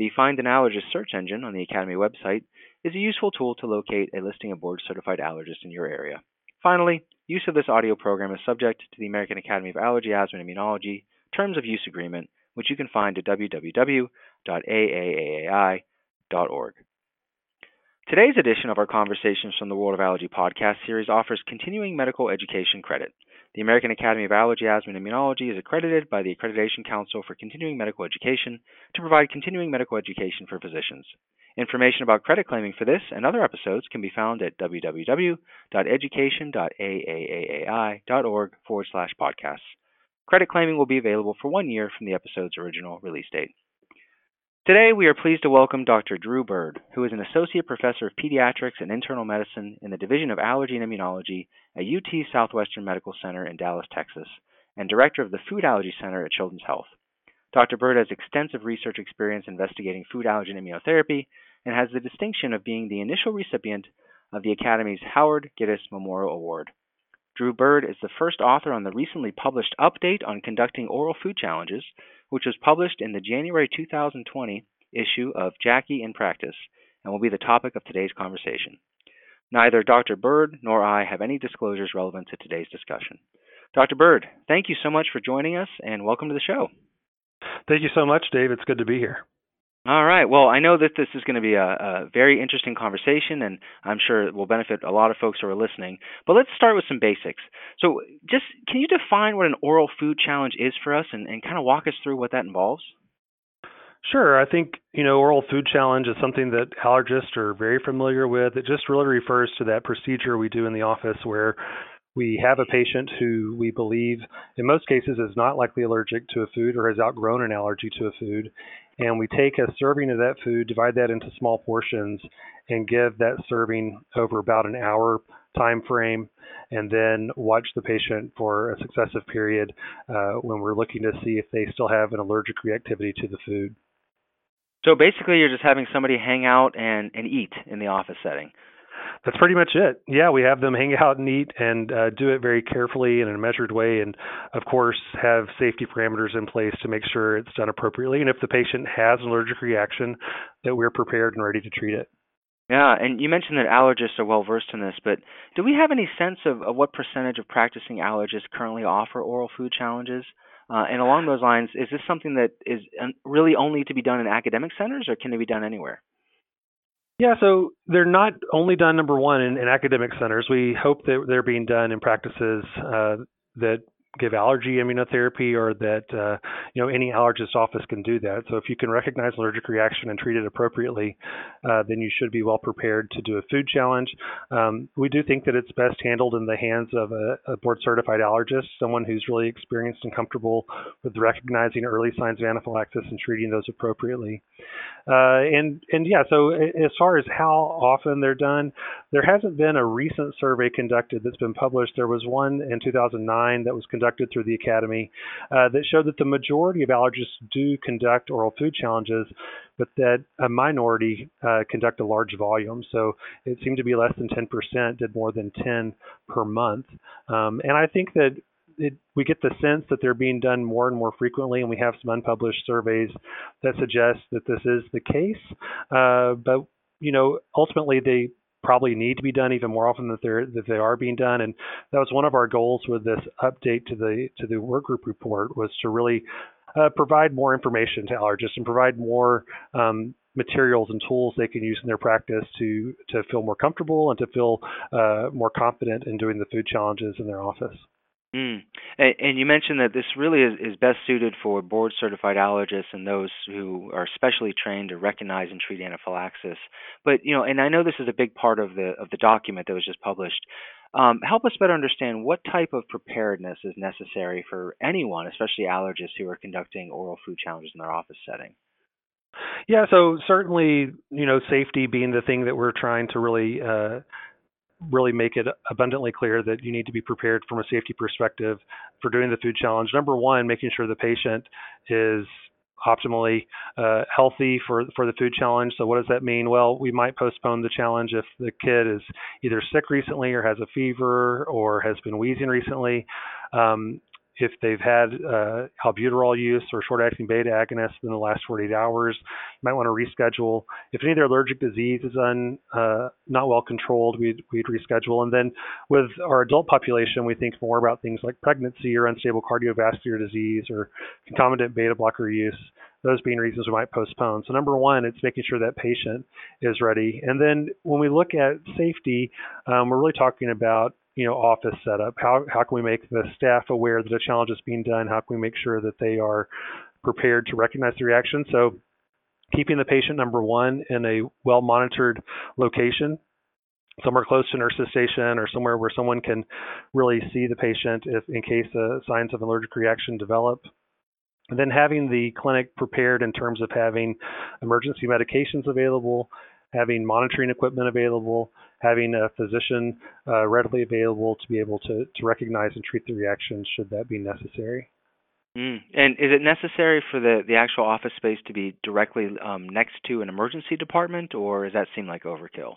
The Find an Allergist search engine on the Academy website is a useful tool to locate a listing of board certified allergists in your area. Finally, use of this audio program is subject to the American Academy of Allergy, Asthma, and Immunology Terms of Use Agreement, which you can find at www.aaai.org. Today's edition of our Conversations from the World of Allergy podcast series offers continuing medical education credit. The American Academy of Allergy, Asthma, and Immunology is accredited by the Accreditation Council for Continuing Medical Education to provide continuing medical education for physicians. Information about credit claiming for this and other episodes can be found at www.education.aaai.org forward slash podcasts. Credit claiming will be available for one year from the episode's original release date. Today, we are pleased to welcome Dr. Drew Bird, who is an Associate Professor of Pediatrics and Internal Medicine in the Division of Allergy and Immunology at UT Southwestern Medical Center in Dallas, Texas, and Director of the Food Allergy Center at Children's Health. Dr. Bird has extensive research experience investigating food allergen immunotherapy and has the distinction of being the initial recipient of the Academy's Howard Gittes Memorial Award. Drew Bird is the first author on the recently published update on conducting oral food challenges, which was published in the January 2020 issue of JACI in Practice and will be the topic of today's conversation. Neither Dr. Bird nor I have any disclosures relevant to today's discussion. Dr. Bird, thank you so much for joining us and welcome to the show. Thank you so much, Dave. It's good to be here. All right. Well, I know that this is going to be a, a, very interesting conversation, and I'm sure it will benefit a lot of folks who are listening. But let's start with some basics. So, just can you define what an oral food challenge is for us and, and kind of walk us through what that involves? Sure. I think, you know, oral food challenge is something that allergists are very familiar with. It just really refers to that procedure we do in the office where we have a patient who we believe, in most cases, is not likely allergic to a food or has outgrown an allergy to a food. And we take a serving of that food, divide that into small portions, and give that serving over about an hour time frame, and then watch the patient for a successive period uh, when we're looking to see if they still have an allergic reactivity to the food. So basically, you're just having somebody hang out and, and eat in the office setting. That's pretty much it. Yeah, we have them hang out and eat and uh, do it very carefully and in a measured way, and of course have safety parameters in place to make sure it's done appropriately. And if the patient has an allergic reaction, that we're prepared and ready to treat it. Yeah, and you mentioned that allergists are well versed in this, but do we have any sense of, of what percentage of practicing allergists currently offer oral food challenges? Uh, and along those lines, is this something that is really only to be done in academic centers, or can it be done anywhere? Yeah, so they're not only done number one in, in academic centers. We hope that they're being done in practices uh, that give allergy immunotherapy or that uh, you know any allergist office can do that. So if you can recognize allergic reaction and treat it appropriately, uh, then you should be well prepared to do a food challenge. Um, we do think that it's best handled in the hands of a, a board certified allergist, someone who's really experienced and comfortable with recognizing early signs of anaphylaxis and treating those appropriately. Uh, and and yeah, so as far as how often they're done, there hasn't been a recent survey conducted that's been published. There was one in 2009 that was conducted through the Academy uh, that showed that the majority of allergists do conduct oral food challenges, but that a minority uh, conduct a large volume. So it seemed to be less than 10% did more than 10 per month. Um, and I think that it, we get the sense that they're being done more and more frequently, and we have some unpublished surveys that suggest that this is the case. Uh, but you know, ultimately, they probably need to be done even more often that they're that they are being done. And that was one of our goals with this update to the to the work group report was to really uh, provide more information to allergists and provide more um, materials and tools they can use in their practice to to feel more comfortable and to feel uh, more confident in doing the food challenges in their office. Mm. And, and you mentioned that this really is, is best suited for board certified allergists and those who are specially trained to recognize and treat anaphylaxis. But you know, and I know this is a big part of the of the document that was just published. Um, help us better understand what type of preparedness is necessary for anyone, especially allergists who are conducting oral food challenges in their office setting. Yeah, so certainly, you know, safety being the thing that we're trying to really uh, really make it abundantly clear that you need to be prepared from a safety perspective for doing the food challenge. Number one, making sure the patient is optimally uh, healthy for for the food challenge. So what does that mean? Well, we might postpone the challenge if the kid is either sick recently or has a fever or has been wheezing recently. Um, if they've had uh, albuterol use or short-acting beta agonists in the last 48 hours, you might want to reschedule. If any of their allergic disease is un, uh, not well controlled, we'd, we'd reschedule. And then with our adult population, we think more about things like pregnancy or unstable cardiovascular disease or concomitant beta blocker use. Those being reasons we might postpone. So number one, it's making sure that patient is ready. And then when we look at safety, um, we're really talking about you know office setup? How how can we make the staff aware that a challenge is being done? How can we make sure that they are prepared to recognize the reaction? So keeping the patient number one in a well monitored location somewhere close to a nurse's station or somewhere where someone can really see the patient if in case uh, signs of allergic reaction develop. And then having the clinic prepared in terms of having emergency medications available having monitoring equipment available, having a physician uh, readily available to be able to, to recognize and treat the reaction should that be necessary. Mm. And is it necessary for the, the actual office space to be directly um, next to an emergency department, or does that seem like overkill?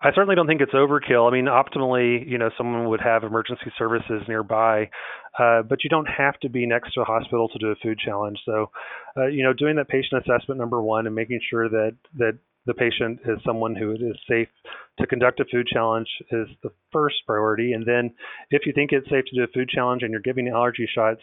I certainly don't think it's overkill. I mean, optimally, you know, someone would have emergency services nearby, uh, but you don't have to be next to a hospital to do a food challenge. So, uh, you know, doing that patient assessment number one and making sure that that the patient is someone who it is safe to conduct a food challenge is the first priority. And then if you think it's safe to do a food challenge and you're giving allergy shots,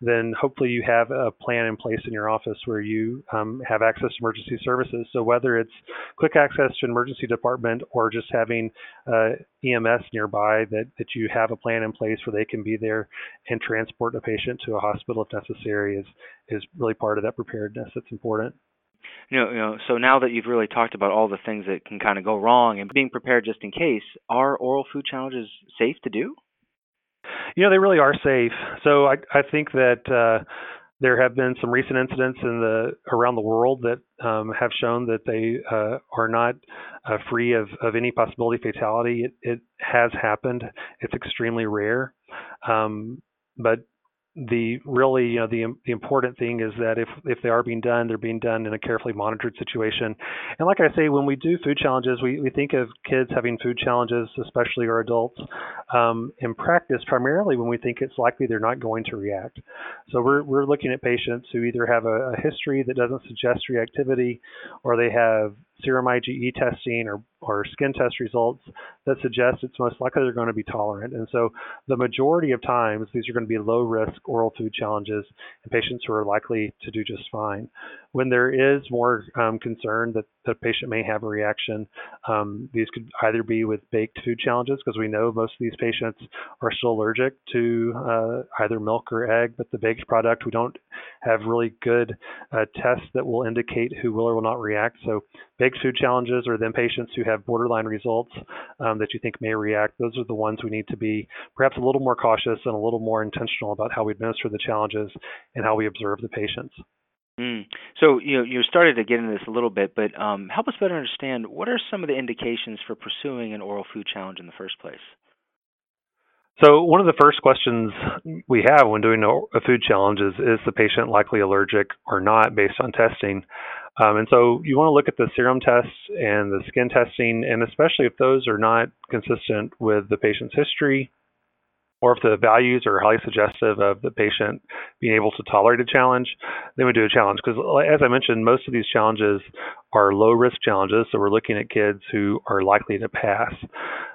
then hopefully you have a plan in place in your office where you um, have access to emergency services. So whether it's quick access to an emergency department or just having uh, EMS nearby, that, that you have a plan in place where they can be there and transport a patient to a hospital if necessary is, is really part of that preparedness that's important you know, you know, so now that you've really talked about all the things that can kind of go wrong and being prepared just in case, are oral food challenges safe to do? You know, they really are safe. So I, I think that uh, there have been some recent incidents in the around the world that um, have shown that they uh, are not uh, free of, of any possibility of fatality. It, it has happened. It's extremely rare, um, but the really you know the the important thing is that if if they are being done they're being done in a carefully monitored situation. And like i say when we do food challenges we, we think of kids having food challenges especially or adults um, in practice primarily when we think it's likely they're not going to react. So we're we're looking at patients who either have a, a history that doesn't suggest reactivity or they have serum IgE testing or, or skin test results that suggest it's most likely they're going to be tolerant. And so the majority of times, these are going to be low risk oral food challenges in patients who are likely to do just fine. When there is more um, concern that the patient may have a reaction, um, these could either be with baked food challenges, because we know most of these patients are still allergic to uh, either milk or egg, but the baked product, we don't have really good uh, tests that will indicate who will or will not react. So baked food challenges or then patients who have borderline results um, that you think may react, those are the ones we need to be perhaps a little more cautious and a little more intentional about how we administer the challenges and how we observe the patients. Mm. So you know, you started to get into this a little bit, but um, help us better understand what are some of the indications for pursuing an oral food challenge in the first place. So one of the first questions we have when doing a food challenge is: Is the patient likely allergic or not, based on testing? Um, and so you want to look at the serum tests and the skin testing, and especially if those are not consistent with the patient's history or if the values are highly suggestive of the patient being able to tolerate a challenge, then we do a challenge. Because as I mentioned, most of these challenges are low risk challenges, so we're looking at kids who are likely to pass.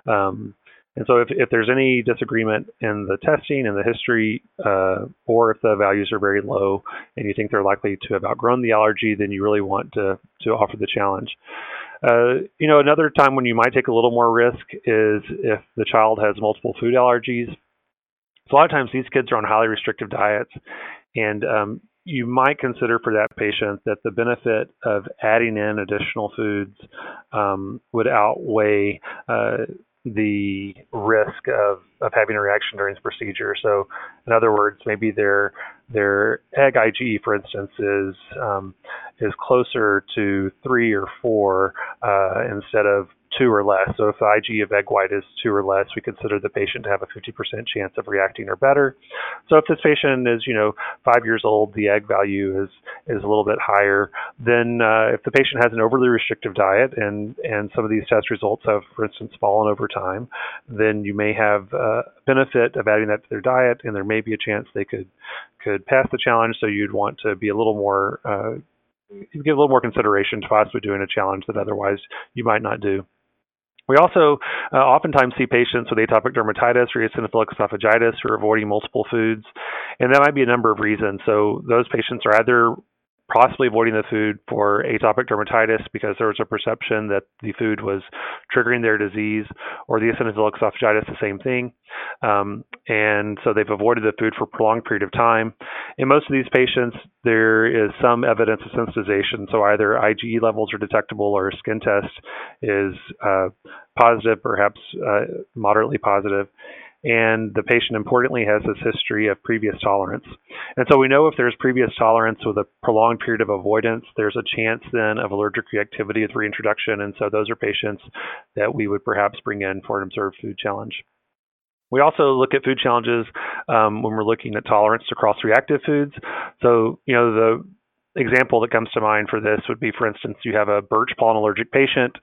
Um, and so if, if there's any disagreement in the testing and the history, uh, or if the values are very low and you think they're likely to have outgrown the allergy, then you really want to, to offer the challenge. Uh, you know, another time when you might take a little more risk is if the child has multiple food allergies so a lot of times these kids are on highly restrictive diets, and um, you might consider for that patient that the benefit of adding in additional foods um, would outweigh uh, the risk of, of having a reaction during the procedure. So, in other words, maybe their their egg IgE, for instance, is um, is closer to three or four uh, instead of two or less. So if the IgE of egg white is two or less, we consider the patient to have a 50% chance of reacting or better. So if this patient is, you know, five years old, the egg value is is a little bit higher. Then uh, if the patient has an overly restrictive diet and and some of these test results have, for instance, fallen over time, then you may have uh, benefit of adding that to their diet, and there may be a chance they could could pass the challenge. So you'd want to be a little more uh, give a little more consideration to possibly doing a challenge that otherwise you might not do. We also uh, oftentimes see patients with atopic dermatitis or eosinophilic esophagitis who are avoiding multiple foods, and that might be a number of reasons. So those patients are either possibly avoiding the food for atopic dermatitis because there was a perception that the food was triggering their disease, or the eosinophilic esophagitis, the same thing. Um, and so they've avoided the food for a prolonged period of time. In most of these patients, there is some evidence of sensitization. So either IgE levels are detectable or a skin test is uh, positive, perhaps uh, moderately positive and the patient importantly has this history of previous tolerance. And so we know if there's previous tolerance with a prolonged period of avoidance, there's a chance then of allergic reactivity with reintroduction. And so those are patients that we would perhaps bring in for an observed food challenge. We also look at food challenges um, when we're looking at tolerance to cross-reactive foods. So, you know, the example that comes to mind for this would be, for instance, you have a birch pollen allergic patient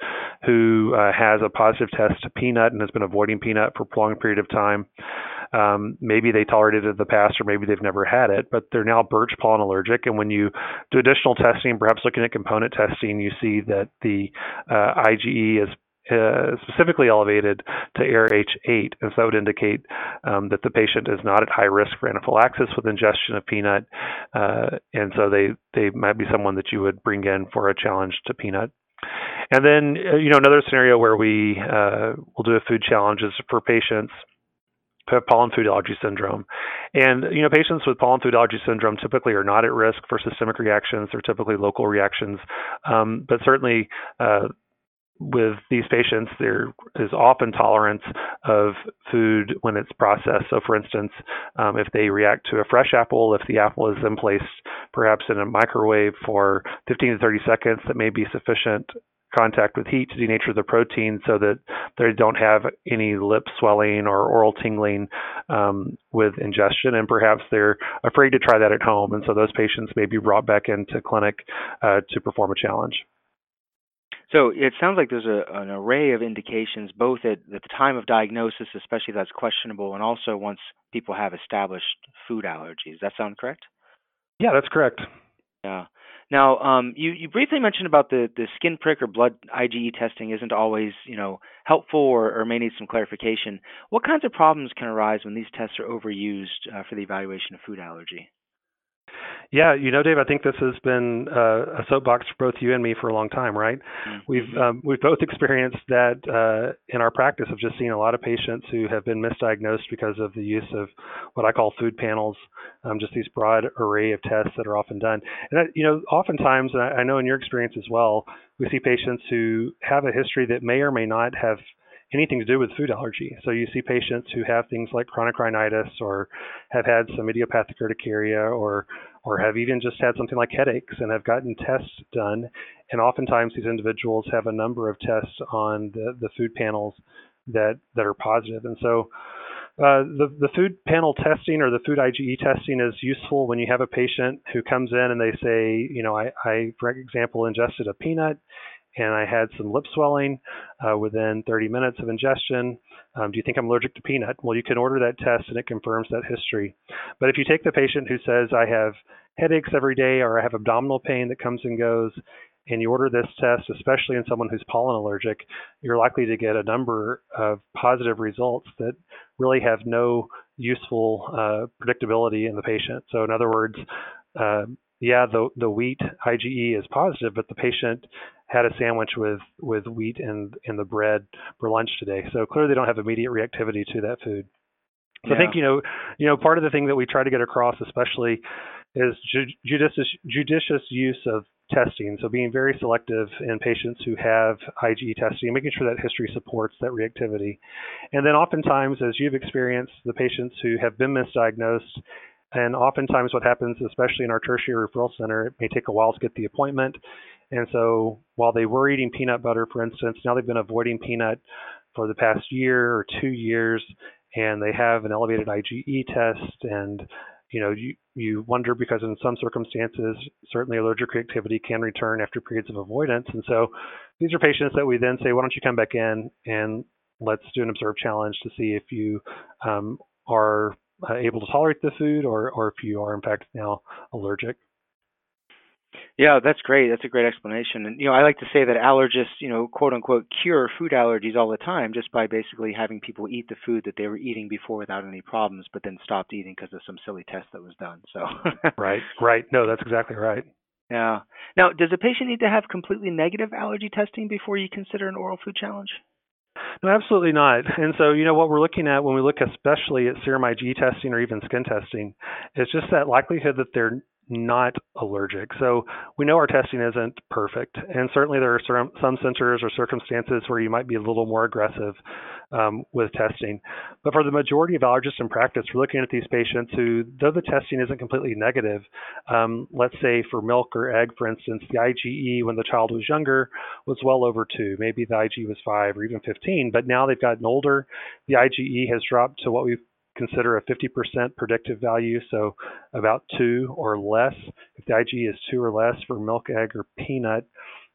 who uh, has a positive test to peanut and has been avoiding peanut for a prolonged period of time. Um, maybe they tolerated it in the past, or maybe they've never had it, but they're now birch pollen allergic. And when you do additional testing, perhaps looking at component testing, you see that the uh, IgE is uh, specifically elevated to Ara h 8, and so that would indicate um, that the patient is not at high risk for anaphylaxis with ingestion of peanut, uh, and so they they might be someone that you would bring in for a challenge to peanut. And then, uh, you know, another scenario where we uh, will do a food challenge is for patients have pollen food allergy syndrome. And, you know, patients with pollen food allergy syndrome typically are not at risk for systemic reactions. They're typically local reactions. Um, but certainly, uh, with these patients, there is often tolerance of food when it's processed. So, for instance, um, if they react to a fresh apple, if the apple is then placed perhaps in a microwave for 15 to 30 seconds, that may be sufficient contact with heat to denature the protein so that they don't have any lip swelling or oral tingling um, with ingestion. And perhaps they're afraid to try that at home. And so those patients may be brought back into clinic uh, to perform a challenge. So it sounds like there's a, an array of indications, both at, at the time of diagnosis, especially that's questionable, and also once people have established food allergies. That sound correct? Yeah, that's correct. Yeah. Now, um, you, you briefly mentioned about the, the skin prick or blood IgE testing isn't always, you know, helpful or, or may need some clarification. What kinds of problems can arise when these tests are overused uh, for the evaluation of food allergy? Yeah, you know, Dave, I think this has been uh, a soapbox for both you and me for a long time, right? Mm-hmm. We've um, we've both experienced that uh, in our practice of just seeing a lot of patients who have been misdiagnosed because of the use of what I call food panels, um, just these broad array of tests that are often done. And that, you know, oftentimes, and I, I know in your experience as well, we see patients who have a history that may or may not have anything to do with food allergy. So you see patients who have things like chronic rhinitis or have had some idiopathic urticaria or or have even just had something like headaches and have gotten tests done. And oftentimes these individuals have a number of tests on the, the food panels that, that are positive. And so uh, the, the food panel testing or the food IgE testing is useful when you have a patient who comes in and they say, you know, I, I for example, ingested a peanut and I had some lip swelling uh, within 30 minutes of ingestion. Um, do you think I'm allergic to peanut? Well, you can order that test and it confirms that history. But if you take the patient who says, I have headaches every day or I have abdominal pain that comes and goes, and you order this test, especially in someone who's pollen allergic, you're likely to get a number of positive results that really have no useful uh, predictability in the patient. So, in other words, uh, yeah, the the wheat IgE is positive, but the patient had a sandwich with with wheat and and the bread for lunch today. So clearly they don't have immediate reactivity to that food. So yeah. I think you know you know part of the thing that we try to get across, especially, is judicious judicious use of testing. So being very selective in patients who have IgE testing, making sure that history supports that reactivity. And then oftentimes, as you've experienced, the patients who have been misdiagnosed And oftentimes, what happens, especially in our tertiary referral center, it may take a while to get the appointment. And so, while they were eating peanut butter, for instance, now they've been avoiding peanut for the past year or two years, and they have an elevated IgE test. And you know, you, you wonder because in some circumstances, certainly allergic reactivity can return after periods of avoidance. And so, these are patients that we then say, why don't you come back in and let's do an observe challenge to see if you um, are uh, able to tolerate the food or, or if you are in fact now allergic. Yeah, that's great. That's a great explanation. And you know, I like to say that allergists, you know, quote unquote, cure food allergies all the time just by basically having people eat the food that they were eating before without any problems, but then stopped eating because of some silly test that was done. So right, right. No, that's exactly right. Yeah. Now, does a patient need to have completely negative allergy testing before you consider an oral food challenge? No, absolutely not. And so, you know, what we're looking at when we look especially at serum IgE testing or even skin testing is just that likelihood that they're not allergic. So we know our testing isn't perfect, and certainly there are some centers or circumstances where you might be a little more aggressive um, with testing. But for the majority of allergists in practice, we're looking at these patients who, though the testing isn't completely negative, um, let's say for milk or egg, for instance, the IgE when the child was younger was well over two. Maybe the IgE was five or even 15, but now they've gotten older. The IgE has dropped to what we consider a 50% predictive value, so about two or less. If the IgE is two or less for milk, egg, or peanut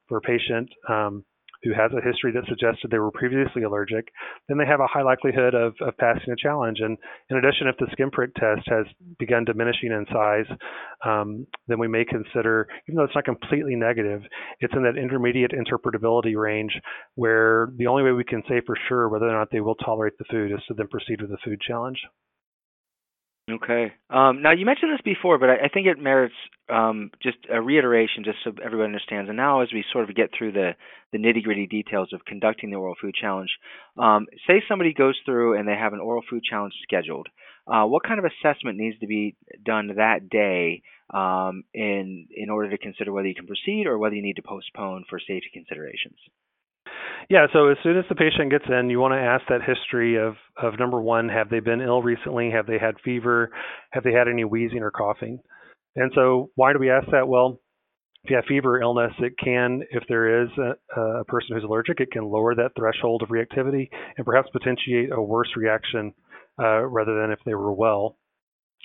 for a patient um, who has a history that suggested they were previously allergic, then they have a high likelihood of, of passing a challenge. And in addition, if the skin prick test has begun diminishing in size, um, then we may consider, even though it's not completely negative, it's in that intermediate interpretability range where the only way we can say for sure whether or not they will tolerate the food is to then proceed with the food challenge. Okay. Um, now you mentioned this before, but I, I think it merits um, just a reiteration, just so everyone understands. And now, as we sort of get through the the nitty gritty details of conducting the oral food challenge, um, say somebody goes through and they have an oral food challenge scheduled. Uh, what kind of assessment needs to be done that day um, in in order to consider whether you can proceed or whether you need to postpone for safety considerations? Yeah, so as soon as the patient gets in, you want to ask that history of, of number one, have they been ill recently? Have they had fever? Have they had any wheezing or coughing? And so, why do we ask that? Well, if you have fever or illness, it can, if there is a, a person who's allergic, it can lower that threshold of reactivity and perhaps potentiate a worse reaction uh, rather than if they were well.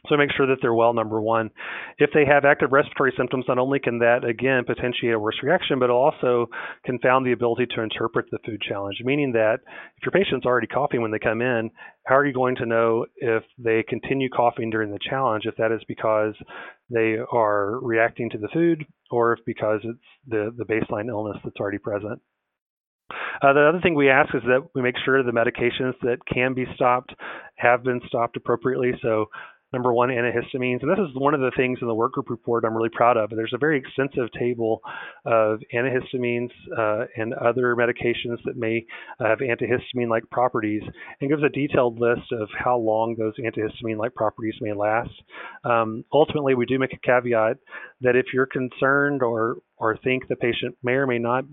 So make sure that they're well, number one. If they have active respiratory symptoms, not only can that, again, potentiate a worse reaction, but also confound the ability to interpret the food challenge, meaning that if your patient's already coughing when they come in, how are you going to know if they continue coughing during the challenge, if that is because they are reacting to the food or if because it's the, the baseline illness that's already present? Uh, the other thing we ask is that we make sure the medications that can be stopped have been stopped appropriately. So number one, antihistamines. And this is one of the things in the workgroup report I'm really proud of. There's a very extensive table of antihistamines uh, and other medications that may have antihistamine like properties and gives a detailed list of how long those antihistamine like properties may last. Um, ultimately, we do make a caveat that if you're concerned or or think the patient may or may not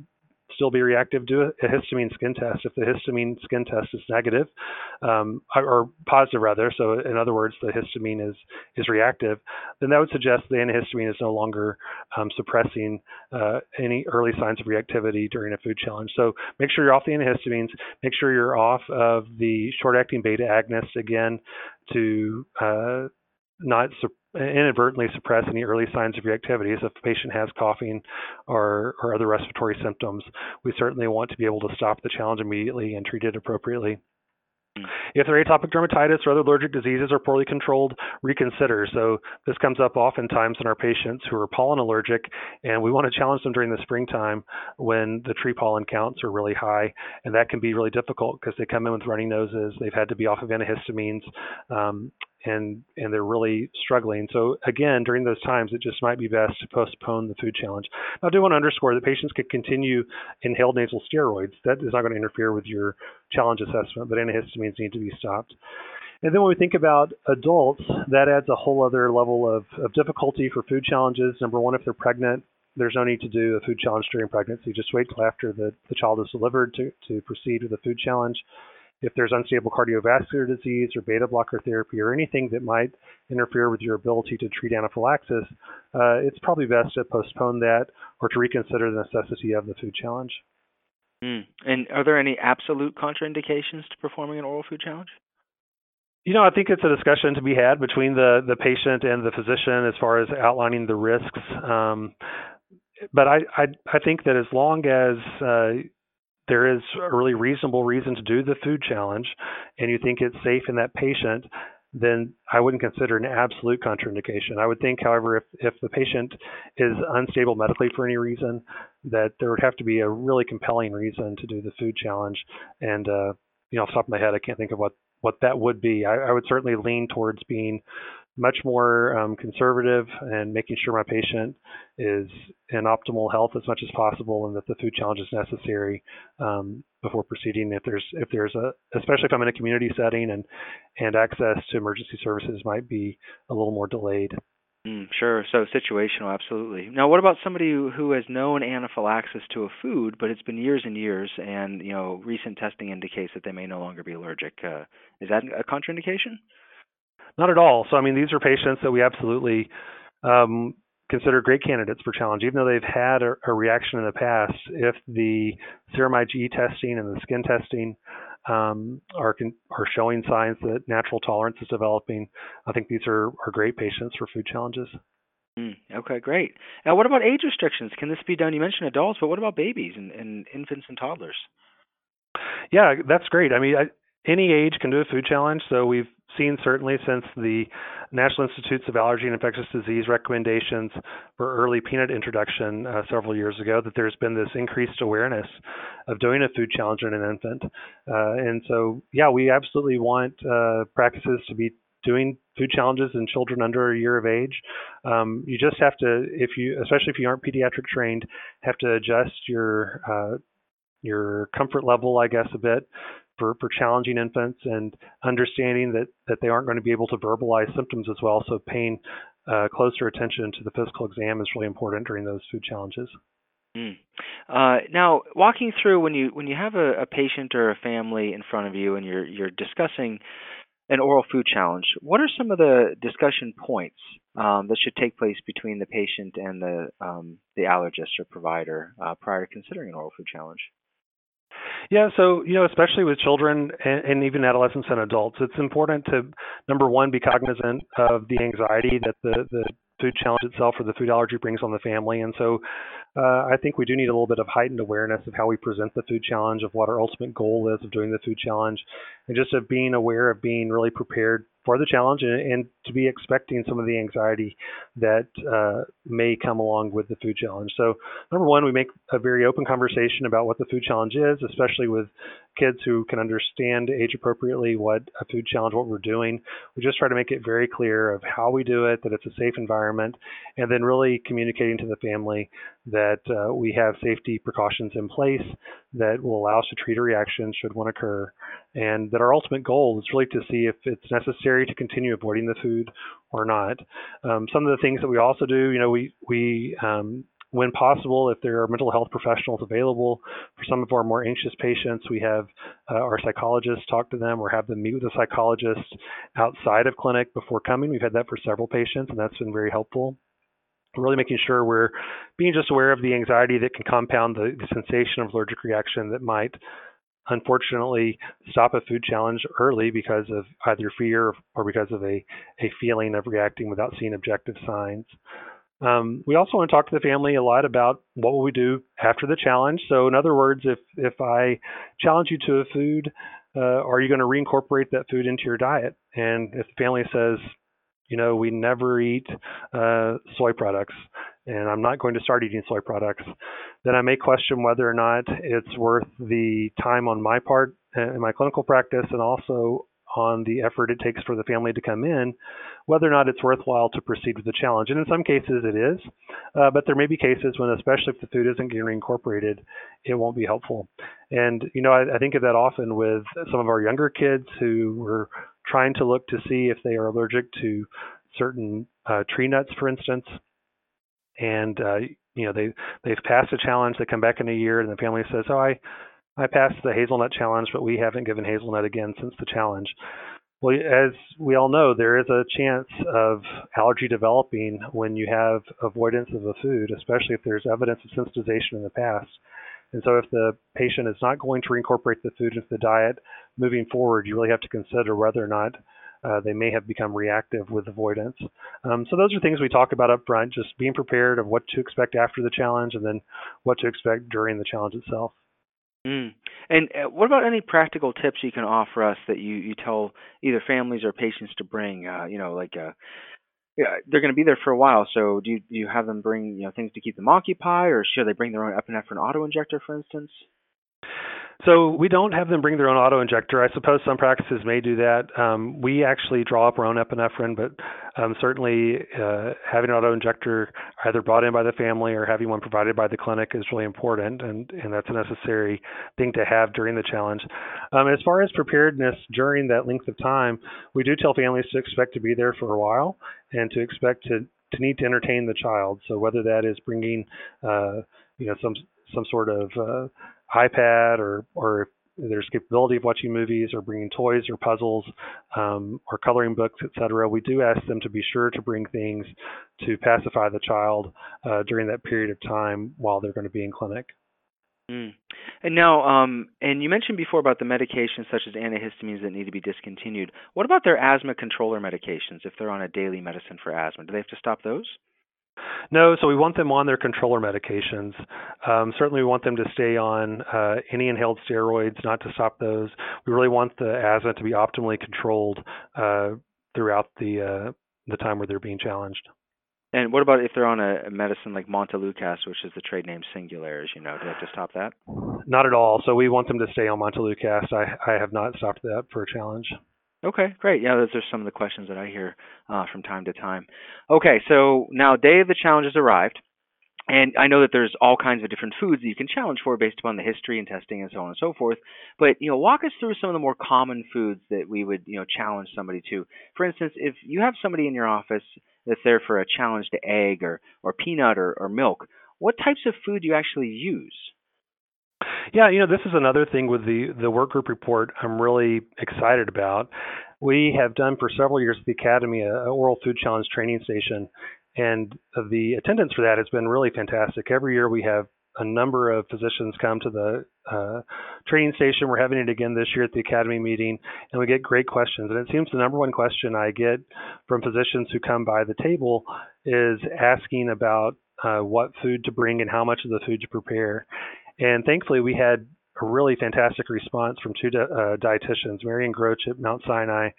still be reactive to a histamine skin test. If the histamine skin test is negative, um, or positive rather, so in other words, the histamine is is reactive, then that would suggest the antihistamine is no longer um, suppressing uh, any early signs of reactivity during a food challenge. So make sure you're off the antihistamines. Make sure you're off of the short-acting beta agonist again to uh, not su- inadvertently suppress any early signs of reactivity. So if a patient has coughing or, or other respiratory symptoms, we certainly want to be able to stop the challenge immediately and treat it appropriately. Hmm. If their atopic dermatitis or other allergic diseases are poorly controlled, reconsider. So this comes up oftentimes in our patients who are pollen allergic, and we want to challenge them during the springtime when the tree pollen counts are really high, and that can be really difficult because they come in with runny noses. They've had to be off of antihistamines, um, and and they're really struggling. So again, during those times, it just might be best to postpone the food challenge. Now, I do want to underscore that patients can continue inhaled nasal steroids. That is not going to interfere with your challenge assessment, but antihistamines need to be stopped. And then when we think about adults, that adds a whole other level of, of difficulty for food challenges. Number one, if they're pregnant, there's no need to do a food challenge during pregnancy. Just wait till after the, the child is delivered to, to proceed with a food challenge. If there's unstable cardiovascular disease or beta blocker therapy or anything that might interfere with your ability to treat anaphylaxis, uh, it's probably best to postpone that or to reconsider the necessity of the food challenge. Mm. And are there any absolute contraindications to performing an oral food challenge? You know, I think it's a discussion to be had between the the patient and the physician as far as outlining the risks. Um, but I, I I think that as long as uh, there is a really reasonable reason to do the food challenge, and you think it's safe in that patient, then I wouldn't consider an absolute contraindication. I would think, however, if, if the patient is unstable medically for any reason, that there would have to be a really compelling reason to do the food challenge. And, uh, you know, off the top of my head, I can't think of what, what that would be. I, I would certainly lean towards being much more um, conservative and making sure my patient is in optimal health as much as possible and that the food challenge is necessary um, before proceeding if there's if there's a especially if I'm in a community setting and and access to emergency services might be a little more delayed. Mm, sure. So situational, absolutely. Now, what about somebody who, has known anaphylaxis to a food, but it's been years and years, and you know recent testing indicates that they may no longer be allergic? Uh, is that a contraindication? Not at all. So I mean, these are patients that we absolutely um, consider great candidates for challenge, even though they've had a, a, reaction in the past. If the serum IgE testing and the skin testing um, are con- are showing signs that natural tolerance is developing, I think these are, are great patients for food challenges. Mm, okay, great. Now, what about age restrictions? Can this be done? You mentioned adults, but what about babies and, and infants and toddlers? Yeah, that's great. I mean, I, any age can do a food challenge. So we've seen certainly since the National Institutes of Allergy and Infectious Disease recommendations for early peanut introduction uh, several years ago that there's been this increased awareness of doing a food challenge in an infant. Uh, and so, yeah, we absolutely want uh, practices to be doing food challenges in children under a year of age. Um, you just have to, if you, especially if you aren't pediatric trained, have to adjust your uh, your comfort level, I guess, a bit for, for challenging infants and understanding that, that they aren't going to be able to verbalize symptoms as well. So paying uh, closer attention to the physical exam is really important during those food challenges. Mm. Uh, now, walking through when you when you have a, a patient or a family in front of you and you're you're discussing an oral food challenge, what are some of the discussion points um, that should take place between the patient and the um, the allergist or provider uh, prior to considering an oral food challenge? Yeah, so you know, especially with children and, and, even adolescents and adults, it's important to number one be cognizant of the anxiety that the the food challenge itself or the food allergy brings on the family, and so uh, I think we do need a little bit of heightened awareness of how we present the food challenge, of what our ultimate goal is of doing the food challenge, and just of being aware of being really prepared for the challenge and, and to be expecting some of the anxiety that uh, may come along with the food challenge. So, number one, we make a very open conversation about what the food challenge is, especially with kids who can understand age appropriately what a food challenge, what we're doing. We just try to make it very clear of how we do it, that it's a safe environment, and then really communicating to the family that uh, we have safety precautions in place that will allow us to treat a reaction should one occur, and that our ultimate goal is really to see if it's necessary to continue avoiding the food or not. Um, some of the things that we also do, you know, we we um, when possible, if there are mental health professionals available for some of our more anxious patients, we have uh, our psychologists talk to them or have them meet with a psychologist outside of clinic before coming. We've had that for several patients, and that's been very helpful really making sure we're being just aware of the anxiety that can compound the, the sensation of allergic reaction that might unfortunately stop a food challenge early because of either fear or because of a, a feeling of reacting without seeing objective signs. Um, we also want to talk to the family a lot about what will we do after the challenge. So, in other words, if if I challenge you to a food, uh, are you going to reincorporate that food into your diet? And if the family says, you know, we never eat uh, soy products, and I'm not going to start eating soy products, then I may question whether or not it's worth the time on my part uh, in my clinical practice and also on the effort it takes for the family to come in, whether or not it's worthwhile to proceed with the challenge. And in some cases it is, uh, but there may be cases when, especially if the food isn't getting incorporated, it won't be helpful. And, you know, I, I think of that often with some of our younger kids who were trying to look to see if they are allergic to certain uh, tree nuts, for instance. And uh, you know they they've passed a challenge. They come back in a year, and the family says, "Oh, I I passed the hazelnut challenge, but we haven't given hazelnut again since the challenge. Well, as we all know, there is a chance of allergy developing when you have avoidance of a food, especially if there's evidence of sensitization in the past. And so, if the patient is not going to reincorporate the food into the diet moving forward, you really have to consider whether or not uh, they may have become reactive with avoidance. Um, so those are things we talk about up front, just being prepared of what to expect after the challenge and then what to expect during the challenge itself. Mm. And uh, what about any practical tips you can offer us that you, you tell either families or patients to bring? Uh, you know, like uh, yeah, they're going to be there for a while. So do you, do you have them bring you know things to keep them occupied, or should they bring their own epinephrine auto injector, for instance? So we don't have them bring their own auto injector. I suppose some practices may do that. Um, we actually draw up our own epinephrine, but um, certainly uh, having an auto injector either brought in by the family or having one provided by the clinic is really important, and, and that's a necessary thing to have during the challenge. Um, as far as preparedness during that length of time, we do tell families to expect to be there for a while and to expect to, to need to entertain the child. So whether that is bringing, uh, you know, some some sort of uh, iPad or or there's capability of watching movies or bringing toys or puzzles um, or coloring books, etc. We do ask them to be sure to bring things to pacify the child uh, during that period of time while they're going to be in clinic. Mm. And now, um, and you mentioned before about the medications such as antihistamines that need to be discontinued. What about their asthma controller medications if they're on a daily medicine for asthma? Do they have to stop those? No, so we want them on their controller medications. Um, certainly, we want them to stay on uh, any inhaled steroids, not to stop those. We really want the asthma to be optimally controlled uh, throughout the uh, the time where they're being challenged. And what about if they're on a, medicine like Montelukast, which is the trade name Singulair, as you know? Do they have to stop that? Not at all. So we want them to stay on Montelukast. I, I have not stopped that for a challenge. Okay, great. Yeah, those are some of the questions that I hear uh, from time to time. Okay, so now day of the challenge has arrived, and I know that there's all kinds of different foods that you can challenge for based upon the history and testing and so on and so forth. But you know, walk us through some of the more common foods that we would you know challenge somebody to. For instance, if you have somebody in your office that's there for a challenge to egg or or peanut or, or milk, what types of food do you actually use? Yeah, you know, this is another thing with the the work group report I'm really excited about. We have done for several years at the Academy a, a oral food challenge training station, and the attendance for that has been really fantastic. Every year we have a number of physicians come to the uh, training station. We're having it again this year at the academy meeting, and we get great questions. And it seems the number one question I get from physicians who come by the table is asking about uh, what food to bring and how much of the food to prepare. And thankfully, we had a really fantastic response from two uh, dietitians, Marion Groetch at Mount Sinai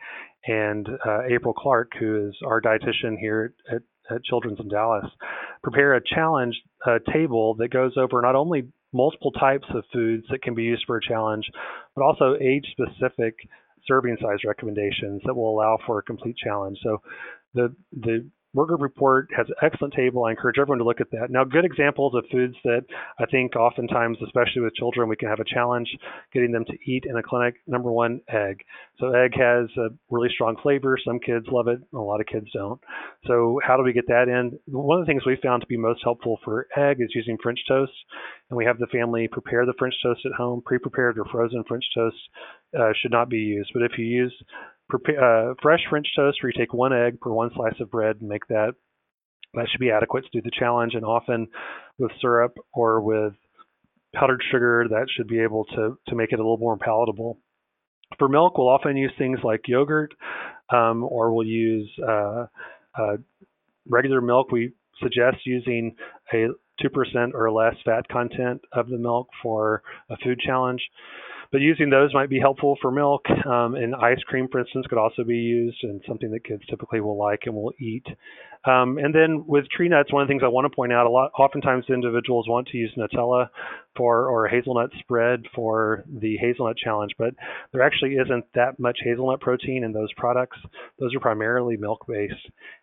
and uh, April Clark, who is our dietitian here at, at Children's in Dallas, prepare a challenge uh, table that goes over not only multiple types of foods that can be used for a challenge, but also age specific serving size recommendations that will allow for a complete challenge. So the the Group Report has an excellent table. I encourage everyone to look at that. Now, good examples of foods that I think oftentimes, especially with children, we can have a challenge getting them to eat in a clinic. Number one, egg. So, egg has a really strong flavor. Some kids love it, a lot of kids don't. So, how do we get that in? One of the things we found to be most helpful for egg is using French toast. And we have the family prepare the French toast at home. Pre prepared or frozen French toast uh, should not be used. But if you use Prepare, uh, fresh French toast where you take one egg per one slice of bread and make that. That should be adequate to do the challenge. And often with syrup or with powdered sugar, that should be able to, to make it a little more palatable. For milk, we'll often use things like yogurt um, or we'll use uh, uh, regular milk. We suggest using a 2% or less fat content of the milk for a food challenge but using those might be helpful for milk. Um, and ice cream, for instance, could also be used and something that kids typically will like and will eat. Um, and then with tree nuts, one of the things I want to point out a lot, oftentimes individuals want to use Nutella for or hazelnut spread for the hazelnut challenge, but there actually isn't that much hazelnut protein in those products. Those are primarily milk based,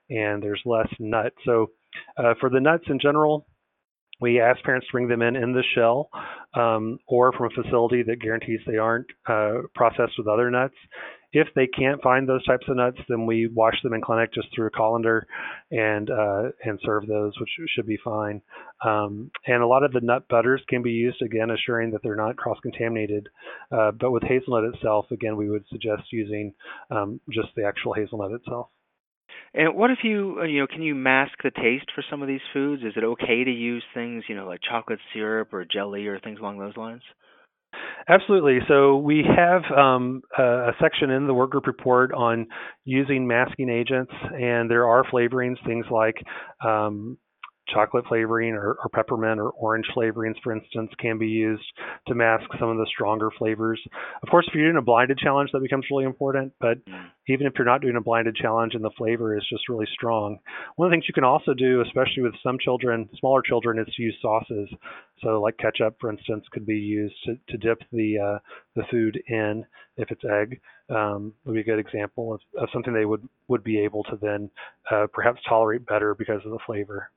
and there's less nut. So uh, for the nuts in general, we ask parents to bring them in in the shell um, or from a facility that guarantees they aren't uh, processed with other nuts. if they can't find those types of nuts, then we wash them in clinic just through a colander and uh, and serve those, which should be fine. Um, and a lot of the nut butters can be used again, assuring that they're not cross-contaminated. Uh, but with hazelnut itself, again, we would suggest using um, just the actual hazelnut itself. And what if you, uh, you know, can you mask the taste for some of these foods? Is it okay to use things, you know, like chocolate syrup or jelly or things along those lines? Absolutely. So we have um, a, section in the workgroup report on using masking agents, and there are flavorings, things like um, chocolate flavoring or, or, peppermint or orange flavorings, for instance, can be used to mask some of the stronger flavors. Of course, if you're doing a blinded challenge, that becomes really important. But mm. even if you're not doing a blinded challenge and the flavor is just really strong, one of the things you can also do, especially with some children, smaller children, is to use sauces. So, like ketchup, for instance, could be used to, to dip the uh, the food in. If it's egg, um, would be a good example of, of something they would would be able to then uh, perhaps tolerate better because of the flavor.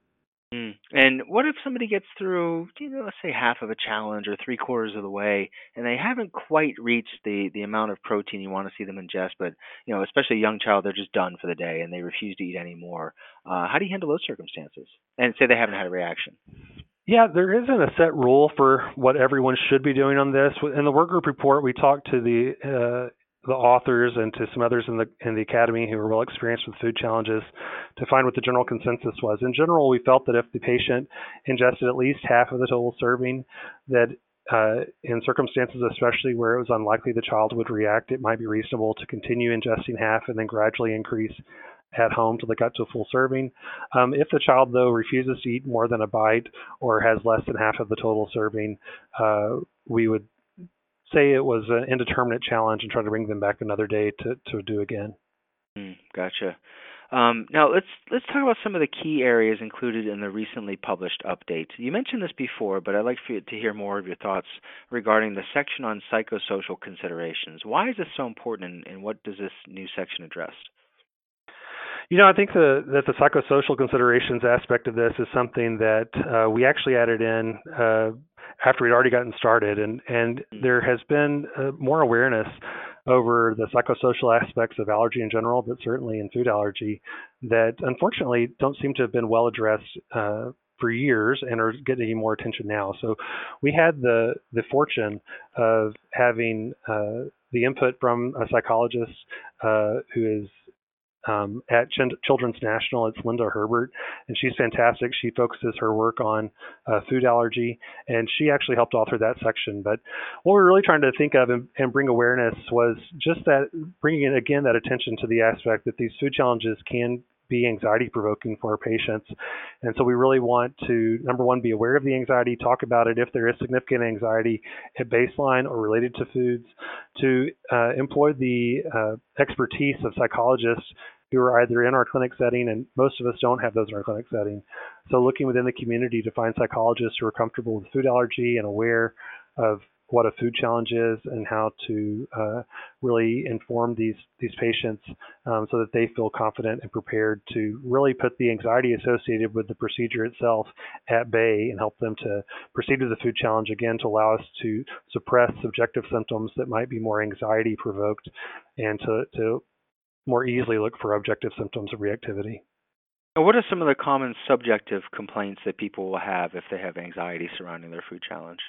Mm. And what if somebody gets through, you know, let's say half of a challenge or three quarters of the way, and they haven't quite reached the the amount of protein you want to see them ingest, but you know, especially a young child, they're just done for the day and they refuse to eat anymore. Uh, how do you handle those circumstances? And say they haven't had a reaction. Yeah, there isn't a set rule for what everyone should be doing on this. In the work group report, we talked to the uh, the authors and to some others in the in the academy who were well experienced with food challenges to find what the general consensus was. In general, we felt that if the patient ingested at least half of the total serving, that uh, in circumstances, especially where it was unlikely the child would react, it might be reasonable to continue ingesting half and then gradually increase at home till they got to a full serving. Um, if the child, though, refuses to eat more than a bite or has less than half of the total serving, uh, we would say it was an indeterminate challenge and try to bring them back another day to, to do again. Mm, gotcha. Um, now let's let's talk about some of the key areas included in the recently published update. You mentioned this before, but I'd like for you to hear more of your thoughts regarding the section on psychosocial considerations. Why is this so important, and, and what does this new section address? You know, I think the, that the psychosocial considerations aspect of this is something that uh, we actually added in uh, after we'd already gotten started, and and mm. there has been uh, more awareness over the psychosocial aspects of allergy in general, but certainly in food allergy, that unfortunately don't seem to have been well addressed uh, for years and are getting more attention now. So we had the the fortune of having uh, the input from a psychologist uh, who is um, at Ch- Children's National. It's Linda Herbert, and she's fantastic. She focuses her work on uh, food allergy, and she actually helped author that section. But what we're really trying to think of and, and bring awareness was just that bringing in again that attention to the aspect that these food challenges can be anxiety provoking for our patients. And so we really want to, number one, be aware of the anxiety, talk about it if there is significant anxiety at baseline or related to foods, to uh, employ the uh, expertise of psychologists who are either in our clinic setting, and most of us don't have those in our clinic setting. So looking within the community to find psychologists who are comfortable with food allergy and aware of what a food challenge is and how to uh, really inform these these patients um, so that they feel confident and prepared to really put the anxiety associated with the procedure itself at bay and help them to proceed with the food challenge again to allow us to suppress subjective symptoms that might be more anxiety provoked and to, to more easily look for objective symptoms of reactivity. What are some of the common subjective complaints that people will have if they have anxiety surrounding their food challenge?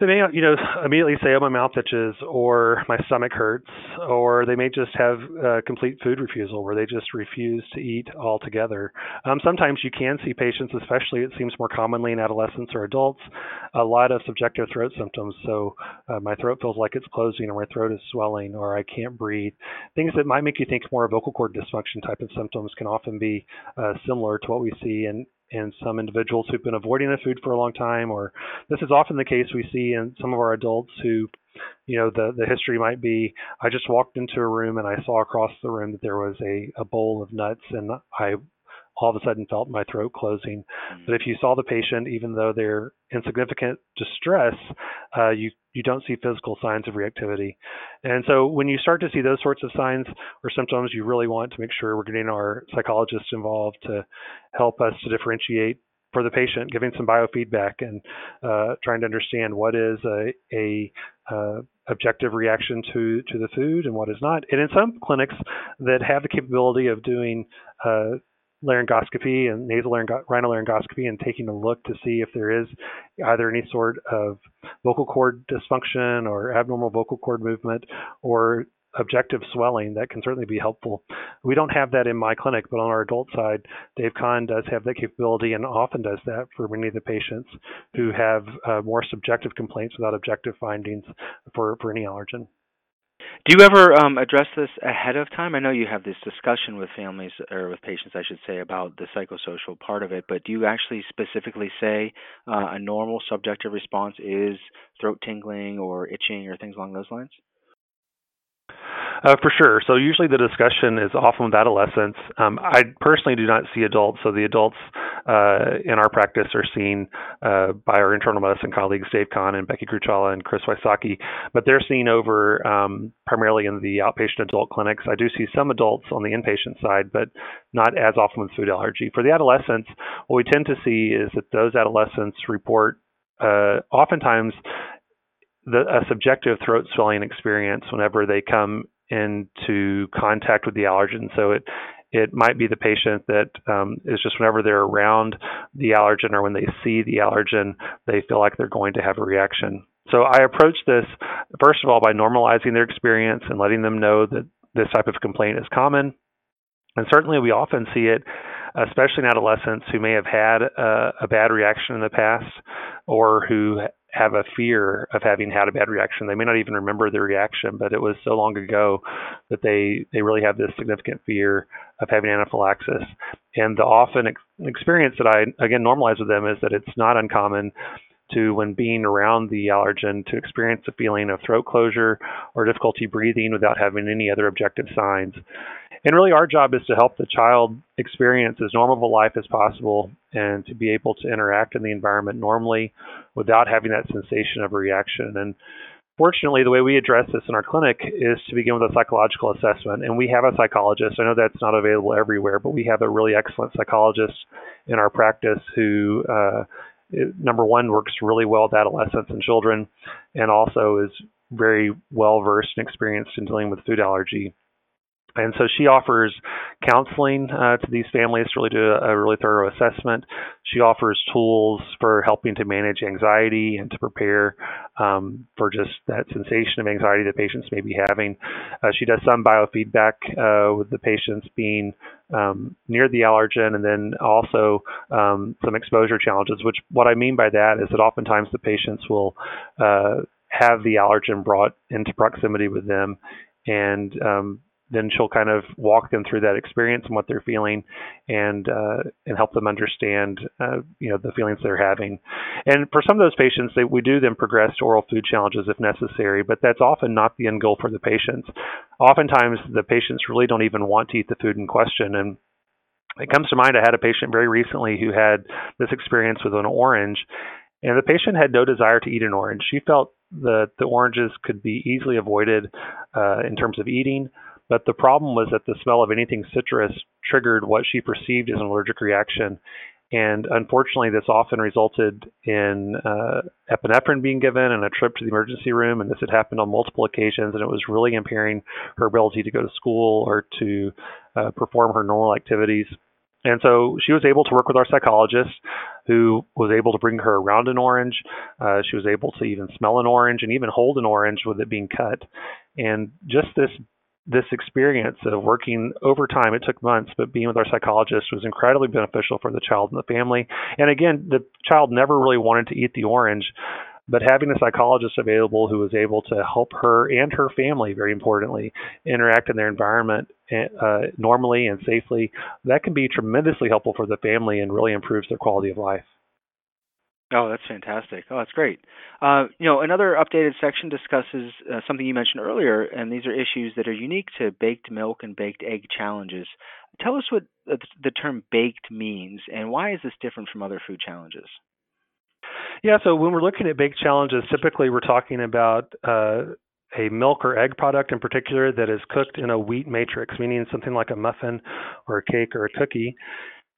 They may you know immediately say oh my mouth itches or my stomach hurts or they may just have a complete food refusal where they just refuse to eat altogether. Um, sometimes you can see patients especially it seems more commonly in adolescents or adults a lot of subjective throat symptoms. So uh, my throat feels like it's closing or my throat is swelling or i can't breathe. Things that might make you think more of vocal cord dysfunction type of symptoms can often be uh, similar to what we see in in some individuals who've been avoiding the food for a long time, or this is often the case we see in some of our adults who, you know, the the history might be I just walked into a room and I saw across the room that there was a, a bowl of nuts and I all of a sudden felt my throat closing. Mm-hmm. But if you saw the patient, even though they're in significant distress, uh, you you don't see physical signs of reactivity. And so when you start to see those sorts of signs or symptoms, you really want to make sure we're getting our psychologists involved to help us to differentiate for the patient, giving some biofeedback and uh, trying to understand what is a, a, uh, objective reaction to to the food and what is not. And in some clinics that have the capability of doing uh, laryngoscopy and nasal rhinolaryngoscopy and taking a look to see if there is either any sort of vocal cord dysfunction or abnormal vocal cord movement or objective swelling that can certainly be helpful. We don't have that in my clinic, but on our adult side, Dave Khan does have that capability and often does that for many of the patients who have uh, more subjective complaints without objective findings for, for any allergen. Do you ever um, address this ahead of time? I know you have this discussion with families or with patients, I should say, about the psychosocial part of it, but do you actually specifically say uh, a normal subjective response is throat tingling or itching or things along those lines? Uh, for sure. So usually the discussion is often with adolescents. Um, I personally do not see adults. So the adults uh, in our practice are seen uh, by our internal medicine colleagues, Dave Khan and Becky Gruchalla and Chris Wysocki, but they're seen over um, primarily in the outpatient adult clinics. I do see some adults on the inpatient side, but not as often with food allergy. For the adolescents, what we tend to see is that those adolescents report uh, oftentimes the, a subjective throat swelling experience whenever they come into contact with the allergen. So it it might be the patient that um, is just whenever they're around the allergen or when they see the allergen, they feel like they're going to have a reaction. So I approach this first of all by normalizing their experience and letting them know that this type of complaint is common. And certainly we often see it, especially in adolescents who may have had a, a bad reaction in the past or who have a fear of having had a bad reaction. They may not even remember the reaction, but it was so long ago that they they really have this significant fear of having anaphylaxis. And the often ex- experience that I again normalize with them is that it's not uncommon to when being around the allergen to experience a feeling of throat closure or difficulty breathing without having any other objective signs. And really, our job is to help the child experience as normal of a life as possible and to be able to interact in the environment normally without having that sensation of a reaction. And fortunately, the way we address this in our clinic is to begin with a psychological assessment. And we have a psychologist. I know that's not available everywhere, but we have a really excellent psychologist in our practice who, uh, number one, works really well with adolescents and children, and also is very well versed and experienced in dealing with food allergy. And so she offers counseling uh, to these families to really do a, a, really thorough assessment. She offers tools for helping to manage anxiety and to prepare um, for just that sensation of anxiety that patients may be having. Uh, she does some biofeedback uh, with the patients being um, near the allergen and then also um, some exposure challenges, which what I mean by that is that oftentimes the patients will uh, have the allergen brought into proximity with them and um, then she'll kind of walk them through that experience and what they're feeling and uh, and help them understand uh, you know the feelings they're having. And for some of those patients they, we do then progress to oral food challenges if necessary but that's often not the end goal for the patients. Oftentimes the patients really don't even want to eat the food in question and it comes to mind i had a patient very recently who had this experience with an orange and the patient had no desire to eat an orange. She felt that the oranges could be easily avoided uh, in terms of eating but the problem was that the smell of anything citrus triggered what she perceived as an allergic reaction. And unfortunately, this often resulted in uh, epinephrine being given and a trip to the emergency room. And this had happened on multiple occasions, and it was really impairing her ability to go to school or to uh, perform her normal activities. And so she was able to work with our psychologist, who was able to bring her around an orange. Uh, she was able to even smell an orange and even hold an orange with it being cut. And just this this experience of working over time, it took months, but being with our psychologist was incredibly beneficial for the child and the family. And again, the child never really wanted to eat the orange, but having a psychologist available who was able to help her and her family, very importantly, interact in their environment uh, normally and safely, that can be tremendously helpful for the family and really improves their quality of life. Oh, that's fantastic. Oh, that's great. Uh, you know, another updated section discusses uh, something you mentioned earlier, and these are issues that are unique to baked milk and baked egg challenges. Tell us what the term baked means, and why is this different from other food challenges? Yeah, so when we're looking at baked challenges, typically we're talking about uh, a milk or egg product in particular that is cooked in a wheat matrix, meaning something like a muffin or a cake or a cookie.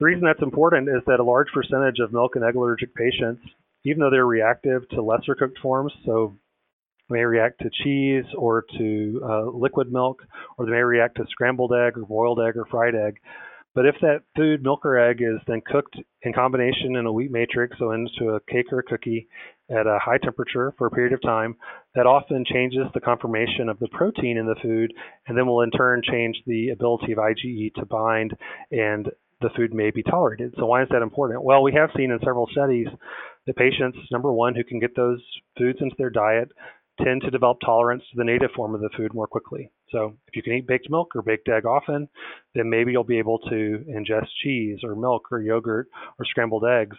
The reason that's important is that a large percentage of milk and egg allergic patients, even though they're reactive to lesser cooked forms, so may react to cheese or to uh, liquid milk, or they may react to scrambled egg or boiled egg or fried egg. But if that food, milk or egg, is then cooked in combination in a wheat matrix, so into a cake or a cookie at a high temperature for a period of time, that often changes the conformation of the protein in the food, and then will in turn change the ability of IgE to bind, and the food may be tolerated. So why is that important? Well, we have seen in several studies that patients, number one, who can get those foods into their diet tend to develop tolerance to the native form of the food more quickly. So if you can eat baked milk or baked egg often, then maybe you'll be able to ingest cheese or milk or yogurt or scrambled eggs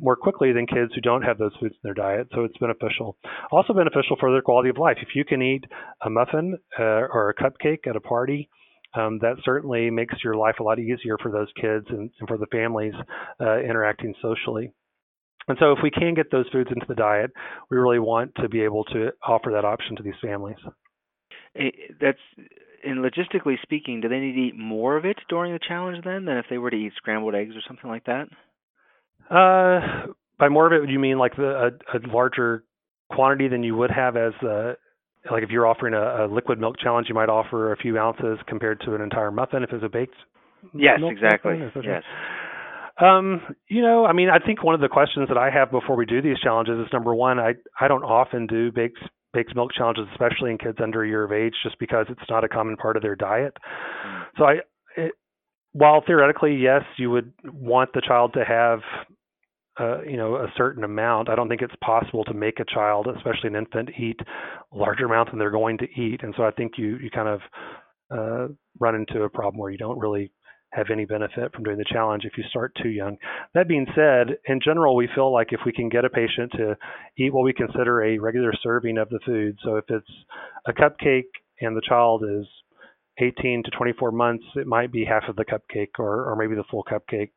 more quickly than kids who don't have those foods in their diet. So it's beneficial. Also beneficial for their quality of life. If you can eat a muffin uh, or a cupcake at a party, um, that certainly makes your life a lot easier for those kids and, and for the families uh, interacting socially. And so, if we can get those foods into the diet, we really want to be able to offer that option to these families. That's and logistically speaking, do they need to eat more of it during the challenge then than if they were to eat scrambled eggs or something like that? Uh, by more of it, would you mean like the, a, a larger quantity than you would have as a like if you're offering a, a liquid milk challenge, you might offer a few ounces compared to an entire muffin if it's a baked. Yes, exactly. Yes. Um, you know, I mean, I think one of the questions that I have before we do these challenges is number one, I I don't often do baked baked milk challenges, especially in kids under a year of age, just because it's not a common part of their diet. Mm. So I, it, while theoretically, yes, you would want the child to have, uh, you know, a certain amount. I don't think it's possible to make a child, especially an infant, eat a larger amount than they're going to eat. And so I think you you kind of uh, run into a problem where you don't really have any benefit from doing the challenge if you start too young. That being said, in general, we feel like if we can get a patient to eat what we consider a regular serving of the food, so if it's a cupcake and the child is 18 to 24 months, it might be half of the cupcake or, or maybe the full cupcake.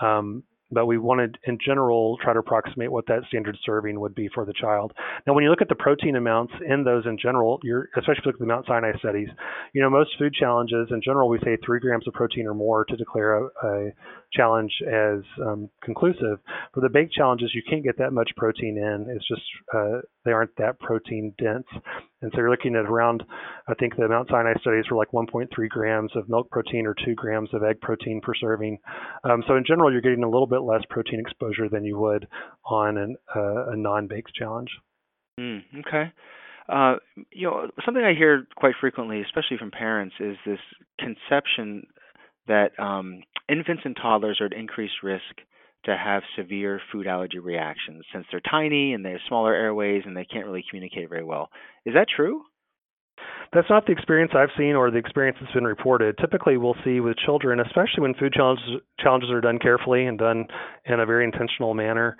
Um, but we wanted in general try to approximate what that standard serving would be for the child. Now, when you look at the protein amounts in those in general, you're especially if you look at the Mount Sinai studies, you know most food challenges in general we say three grams of protein or more to declare a, a challenge as um, conclusive. For the baked challenges, you can't get that much protein in. It's just uh, they aren't that protein dense. And so you're looking at around, I think the Mount Sinai studies were like 1.3 grams of milk protein or 2 grams of egg protein per serving. Um, so in general, you're getting a little bit less protein exposure than you would on an, uh, a non-baked challenge. Mm, okay. Uh, you know, something I hear quite frequently, especially from parents, is this conception that um, infants and toddlers are at increased risk to have severe food allergy reactions since they're tiny and they have smaller airways and they can't really communicate very well. Is that true? That's not the experience I've seen or the experience that's been reported. Typically, we'll see with children, especially when food challenges, challenges are done carefully and done in a very intentional manner.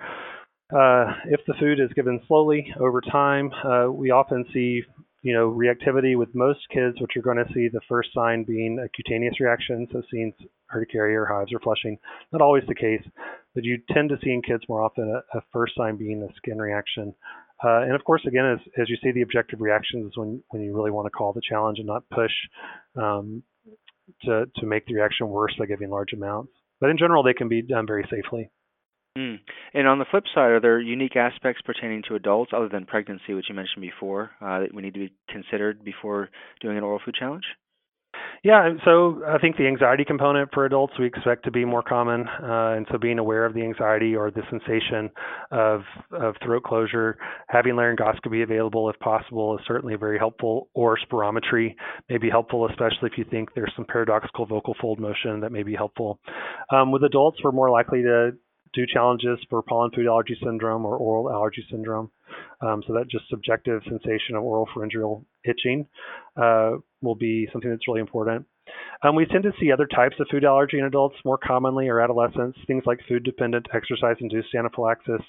Uh, if the food is given slowly over time, uh, we often see you know, reactivity with most kids, what you're going to see the first sign being a cutaneous reaction, so seeing urticaria or hives or flushing. Not always the case, but you tend to see in kids more often a, a first sign being a skin reaction. Uh, and of course, again, as, as you see the objective reactions is when, when you really want to call the challenge and not push um, to, to make the reaction worse by giving large amounts. But in general, they can be done very safely. Mm. And on the flip side, are there unique aspects pertaining to adults other than pregnancy, which you mentioned before, uh, that we need to be considered before doing an oral food challenge? Yeah, so I think the anxiety component for adults we expect to be more common, uh, and so being aware of the anxiety or the sensation of of throat closure, having laryngoscopy available if possible is certainly very helpful. Or spirometry may be helpful, especially if you think there's some paradoxical vocal fold motion that may be helpful. Um, with adults, we're more likely to do challenges for pollen food allergy syndrome or oral allergy syndrome. Um, so that just subjective sensation of oral pharyngeal itching uh, will be something that's really important. Um, we tend to see other types of food allergy in adults more commonly or adolescents, things like food dependent exercise induced anaphylaxis.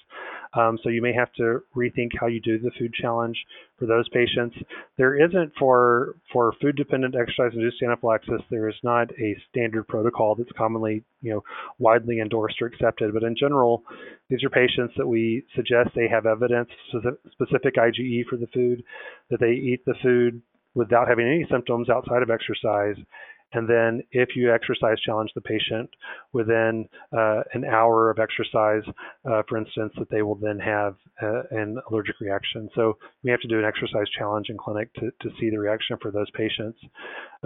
Um, so you may have to rethink how you do the food challenge for those patients. There isn't for for food dependent exercise induced anaphylaxis, there is not a standard protocol that's commonly you know widely endorsed or accepted. But in general, these are patients that we suggest they have evidence specific IgE for the food, that they eat the food without having any symptoms outside of exercise And then if you exercise challenge the patient within uh, an hour of exercise, uh, for instance, that they will then have uh, an allergic reaction. So we have to do an exercise challenge in clinic to, to see the reaction for those patients.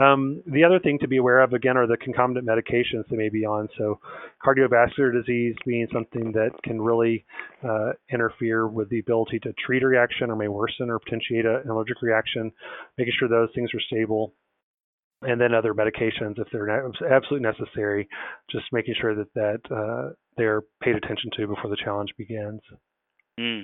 Um, the other thing to be aware of, again, are the concomitant medications they may be on. So cardiovascular disease being something that can really uh, interfere with the ability to treat a reaction or may worsen or potentiate an allergic reaction, making sure those things are stable and then other medications if they're absolutely necessary, just making sure that that uh, they're paid attention to before the challenge begins. Mm.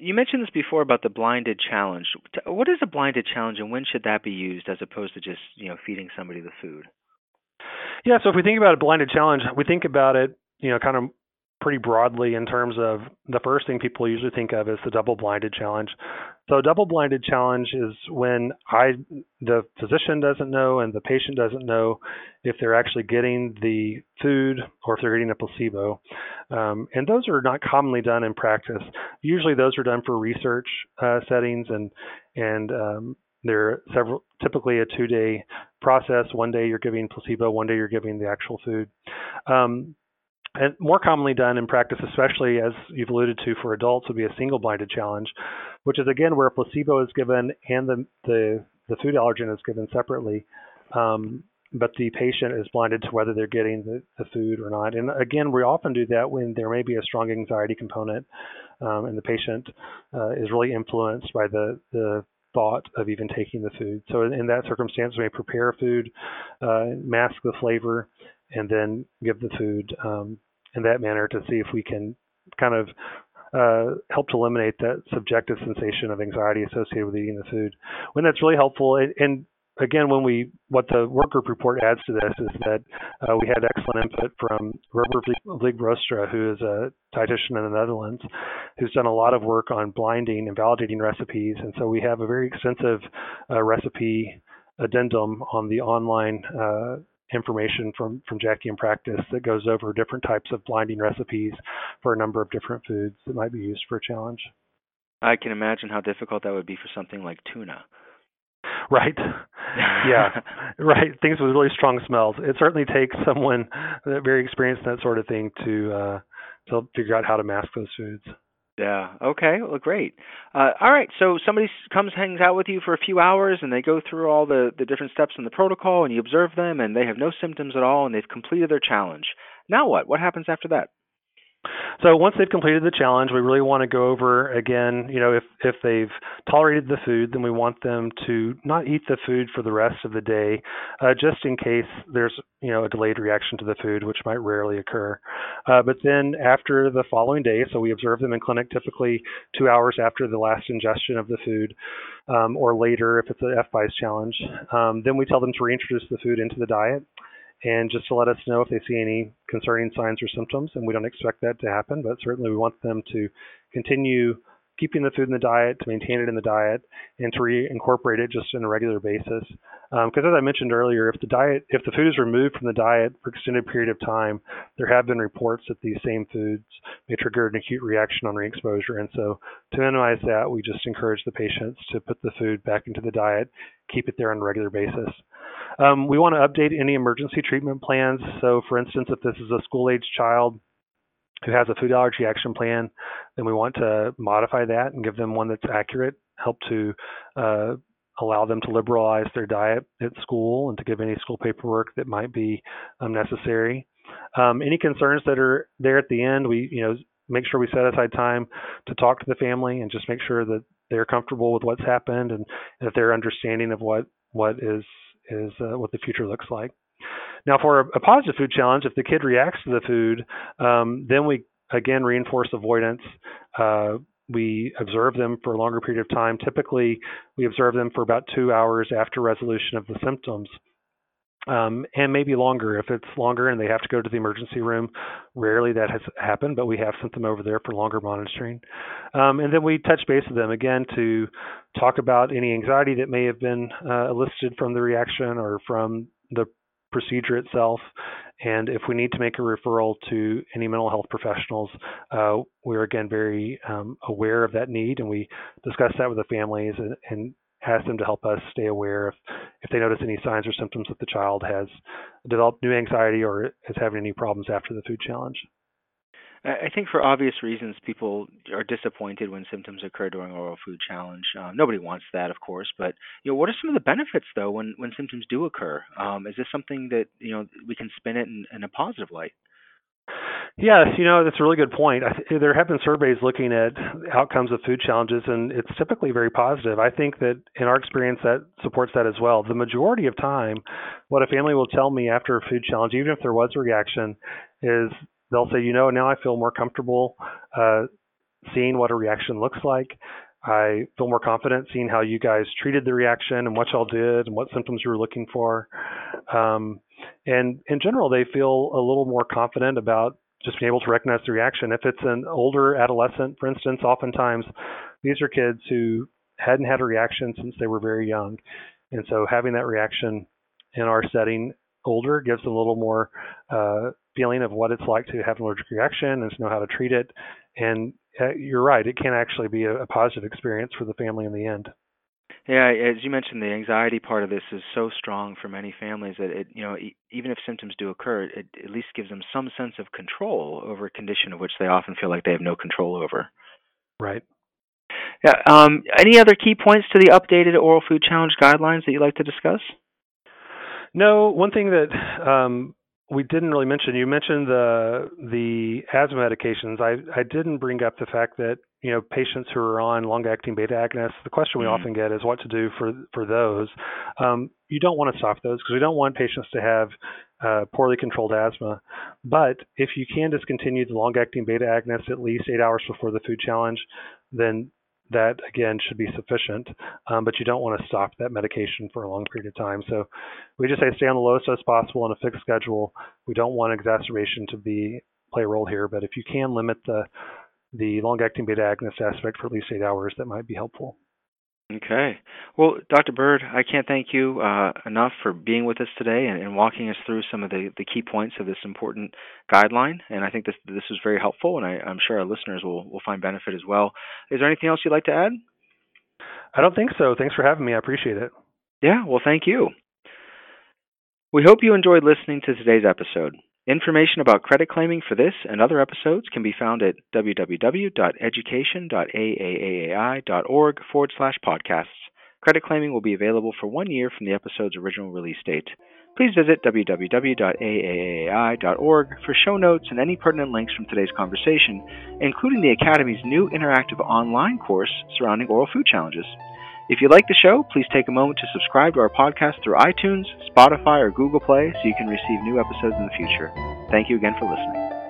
You mentioned this before about the blinded challenge. What is a blinded challenge, and when should that be used as opposed to just you know feeding somebody the food? Yeah, so if we think about a blinded challenge, we think about it, you know, kind of pretty broadly in terms of the first thing people usually think of is the double blinded challenge. So a double blinded challenge is when I the physician doesn't know and the patient doesn't know if they're actually getting the food or if they're getting a placebo. Um, and those are not commonly done in practice. Usually those are done for research uh, settings and and um, they're several typically a two day process. One day you're giving placebo, one day you're giving the actual food. Um, and more commonly done in practice, especially as you've alluded to for adults, would be a single blinded challenge, which is again where a placebo is given and the the, the food allergen is given separately. Um, but the patient is blinded to whether they're getting the, the, food or not. And again, we often do that when there may be a strong anxiety component, um, and the patient uh, is really influenced by the the thought of even taking the food. So in, that circumstance, we may prepare food, uh, mask the flavor, and then give the food um, in that manner to see if we can kind of uh, help to eliminate that subjective sensation of anxiety associated with eating the food. When that's really helpful, and, and again, when we what the work group report adds to this is that uh, we had excellent input from Berber Vlieg-Boerstra, who is a dietitian in the Netherlands, who's done a lot of work on blinding and validating recipes, and so we have a very extensive uh, recipe addendum on the online uh, information from from JACI in practice that goes over different types of blinding recipes for a number of different foods that might be used for a challenge. I can imagine how difficult that would be for something like tuna. Right. yeah. right. Things with really strong smells. It certainly takes someone very experienced in that sort of thing to uh, to figure out how to mask those foods. Yeah. Okay. Well, great. Uh, all right. So somebody comes, hangs out with you for a few hours, and they go through all the the different steps in the protocol, and you observe them, and they have no symptoms at all, and they've completed their challenge. Now what? What happens after that? So once they've completed the challenge, we really want to go over again, you know, if if they've tolerated the food, then we want them to not eat the food for the rest of the day, uh, just in case there's, you know, a delayed reaction to the food, which might rarely occur. Uh, but then after the following day, so we observe them in clinic typically two hours after the last ingestion of the food, um, or later if it's an FPIES challenge. Um, then we tell them to reintroduce the food into the diet and just to let us know if they see any concerning signs or symptoms. And we don't expect that to happen, but certainly we want them to continue keeping the food in the diet, to maintain it in the diet, and to reincorporate it just on a regular basis. Because um, as I mentioned earlier, if the diet, if the food is removed from the diet for extended period of time, there have been reports that these same foods may trigger an acute reaction on reexposure. And so, to minimize that, we just encourage the patients to put the food back into the diet, keep it there on a regular basis. Um, we want to update any emergency treatment plans. So, for instance, if this is a school age child who has a food allergy action plan, then we want to modify that and give them one that's accurate, help to uh, allow them to liberalize their diet at school and to give any school paperwork that might be um, necessary. Um, any concerns that are there at the end, we you know make sure we set aside time to talk to the family and just make sure that they're comfortable with what's happened and that they're understanding of what what is is uh, what the future looks like. Now, for a, positive food challenge, if the kid reacts to the food, um, then we again reinforce avoidance. Uh, we observe them for a longer period of time. Typically, we observe them for about two hours after resolution of the symptoms. Um, and maybe longer if it's longer and they have to go to the emergency room. Rarely that has happened, but we have sent them over there for longer monitoring. Um, and then we touch base with them again to talk about any anxiety that may have been uh, elicited from the reaction or from the procedure itself. And if we need to make a referral to any mental health professionals, uh, we're again very um, aware of that need, and we discuss that with the families and, and ask them to help us stay aware if, if they notice any signs or symptoms that the child has developed new anxiety or is having any problems after the food challenge. I think for obvious reasons, people are disappointed when symptoms occur during oral food challenge. Um, nobody wants that, of course, but you know, what are some of the benefits though when when symptoms do occur? Um, is this something that you know we can spin it in, in a positive light? Yes, you know that's a really good point. Th- there have been surveys looking at outcomes of food challenges, and it's typically very positive. I think that in our experience, that supports that as well. The majority of time, what a family will tell me after a food challenge, even if there was a reaction, is they'll say, you know, now I feel more comfortable uh, seeing what a reaction looks like. I feel more confident seeing how you guys treated the reaction and what y'all did and what symptoms you were looking for. Um, and in general, they feel a little more confident about just being able to recognize the reaction. If it's an older adolescent, for instance, oftentimes these are kids who hadn't had a reaction since they were very young. And so having that reaction in our setting older gives them a little more uh, feeling of what it's like to have an allergic reaction and to know how to treat it. And uh, you're right, it can actually be a, a positive experience for the family in the end. Yeah, as you mentioned, the anxiety part of this is so strong for many families that it, you know, e- even if symptoms do occur, it at least gives them some sense of control over a condition of which they often feel like they have no control over. Right. Yeah. Um, any other key points to the updated oral food challenge guidelines that you'd like to discuss? No, one thing that um, we didn't really mention. You mentioned the the asthma medications. I I didn't bring up the fact that you know patients who are on long-acting beta agonists. The question we mm-hmm. often get is what to do for for those. Um, you don't want to stop those because we don't want patients to have uh, poorly controlled asthma. But if you can discontinue the long-acting beta agonist at least eight hours before the food challenge, then that again should be sufficient, um, but you don't want to stop that medication for a long period of time. So we just say stay on the lowest dose possible on a fixed schedule. We don't want exacerbation to be play a role here, but if you can limit the the long-acting beta agonist aspect for at least eight hours, that might be helpful. Okay. Well, Dr. Bird, I can't thank you uh, enough for being with us today and, and, walking us through some of the, the key points of this important guideline. And I think this this was very helpful, and I, am sure our listeners will, will find benefit as well. Is there anything else you'd like to add? I don't think so. Thanks for having me. I appreciate it. Yeah, well, thank you. We hope you enjoyed listening to today's episode. Information about credit claiming for this and other episodes can be found at www.education.aaaai.org forward slash podcasts. Credit claiming will be available for one year from the episode's original release date. Please visit www.aaaai.org for show notes and any pertinent links from today's conversation, including the Academy's new interactive online course surrounding oral food challenges. If you like the show, please take a moment to subscribe to our podcast through iTunes, Spotify, or Google Play so you can receive new episodes in the future. Thank you again for listening.